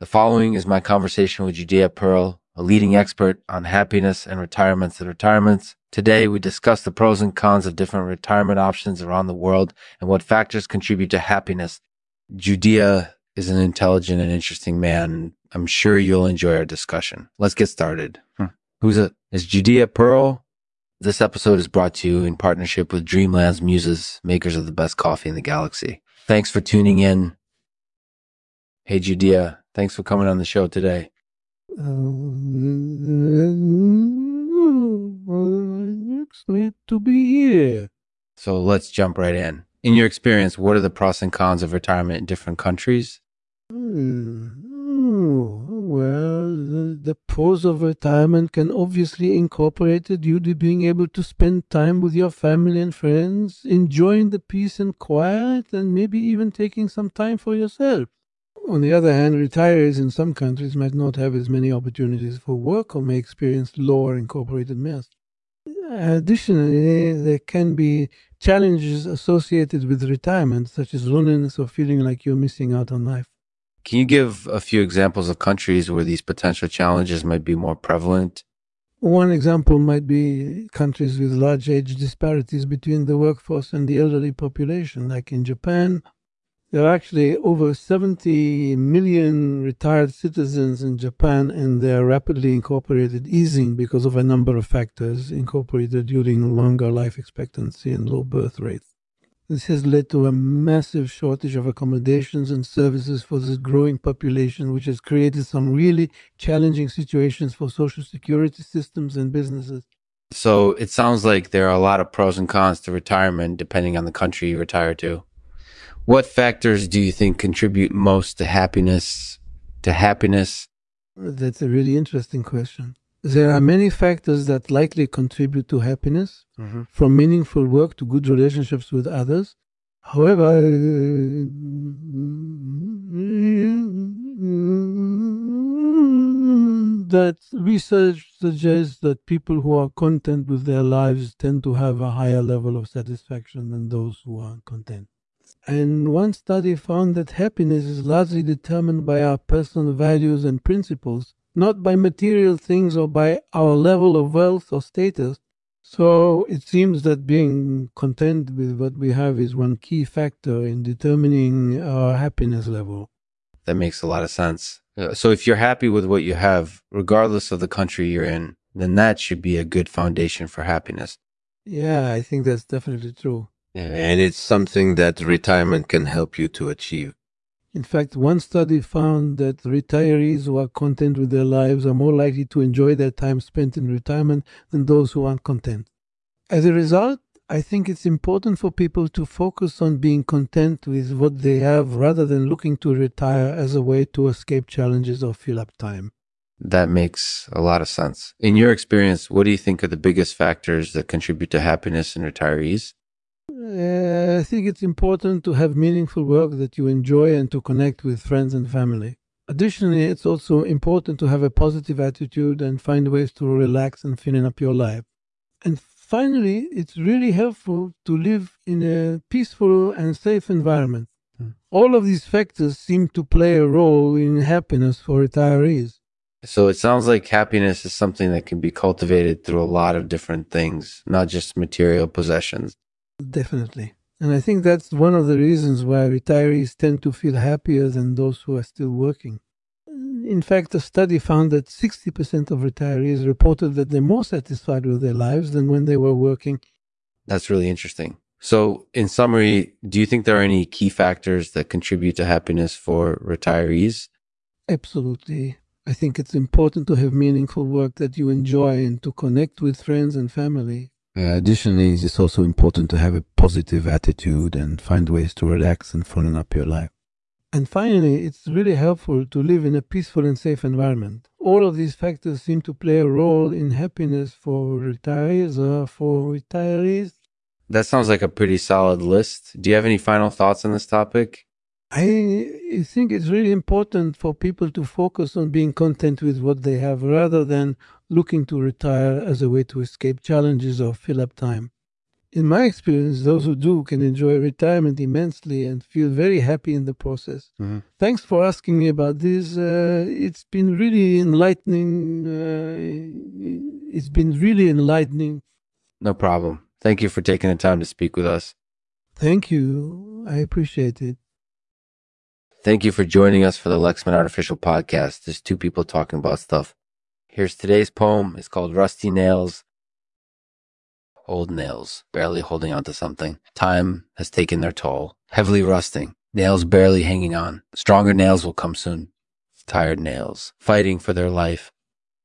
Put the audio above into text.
The following is my conversation with Judea Pearl, a leading expert on happiness and retirements and retirements. Today, we discuss the pros and cons of different retirement options around the world and what factors contribute to happiness. Judea is an intelligent and interesting man. I'm sure you'll enjoy our discussion. Let's get started. Hmm. Who's it? Is Judea Pearl? This episode is brought to you in partnership with Dreamlands Muses, makers of the best coffee in the galaxy. Thanks for tuning in. Hey, Judea, Thanks for coming on the show today. to be here. So let's jump right in. In your experience, what are the pros and cons of retirement in different countries? Well, the pros of retirement can obviously incorporate you to being able to spend time with your family and friends, enjoying the peace and quiet, and maybe even taking some time for yourself. On the other hand, retirees in some countries might not have as many opportunities for work or may experience lower incorporated mass. Additionally, there can be challenges associated with retirement, such as loneliness or feeling like you're missing out on life. Can you give a few examples of countries where these potential challenges might be more prevalent? One example might be countries with large age disparities between the workforce and the elderly population, like in Japan there are actually over 70 million retired citizens in Japan, and they are rapidly incorporated, easing because of a number of factors incorporated during longer life expectancy and low birth rates. This has led to a massive shortage of accommodations and services for this growing population, which has created some really challenging situations for social security systems and businesses. So it sounds like there are a lot of pros and cons to retirement depending on the country you retire to. What factors do you think contribute most to happiness? To happiness? That's a really interesting question. There are many factors that likely contribute to happiness, mm-hmm. from meaningful work to good relationships with others. However, that research suggests that people who are content with their lives tend to have a higher level of satisfaction than those who are content. And one study found that happiness is largely determined by our personal values and principles, not by material things or by our level of wealth or status. So it seems that being content with what we have is one key factor in determining our happiness level. That makes a lot of sense. Uh, so if you're happy with what you have, regardless of the country you're in, then that should be a good foundation for happiness. Yeah, I think that's definitely true. And it's something that retirement can help you to achieve. In fact, one study found that retirees who are content with their lives are more likely to enjoy their time spent in retirement than those who aren't content. As a result, I think it's important for people to focus on being content with what they have rather than looking to retire as a way to escape challenges or fill up time. That makes a lot of sense. In your experience, what do you think are the biggest factors that contribute to happiness in retirees? Uh, I think it's important to have meaningful work that you enjoy and to connect with friends and family. Additionally, it's also important to have a positive attitude and find ways to relax and fill up your life. And finally, it's really helpful to live in a peaceful and safe environment. Hmm. All of these factors seem to play a role in happiness for retirees. So it sounds like happiness is something that can be cultivated through a lot of different things, not just material possessions. Definitely. And I think that's one of the reasons why retirees tend to feel happier than those who are still working. In fact, a study found that 60% of retirees reported that they're more satisfied with their lives than when they were working. That's really interesting. So, in summary, do you think there are any key factors that contribute to happiness for retirees? Absolutely. I think it's important to have meaningful work that you enjoy and to connect with friends and family. Uh, additionally, it's also important to have a positive attitude and find ways to relax and fun up your life. And finally, it's really helpful to live in a peaceful and safe environment. All of these factors seem to play a role in happiness for retirees or for retirees. That sounds like a pretty solid list. Do you have any final thoughts on this topic? I think it's really important for people to focus on being content with what they have rather than looking to retire as a way to escape challenges or fill up time. in my experience, those who do can enjoy retirement immensely and feel very happy in the process. Mm-hmm. Thanks for asking me about this. Uh, it's been really enlightening. Uh, it's been really enlightening. No problem. Thank you for taking the time to speak with us. Thank you. I appreciate it. Thank you for joining us for the Lexman Artificial Podcast. There's two people talking about stuff. Here's today's poem. It's called Rusty Nails. Old nails, barely holding onto something. Time has taken their toll. Heavily rusting. Nails barely hanging on. Stronger nails will come soon. Tired nails, fighting for their life.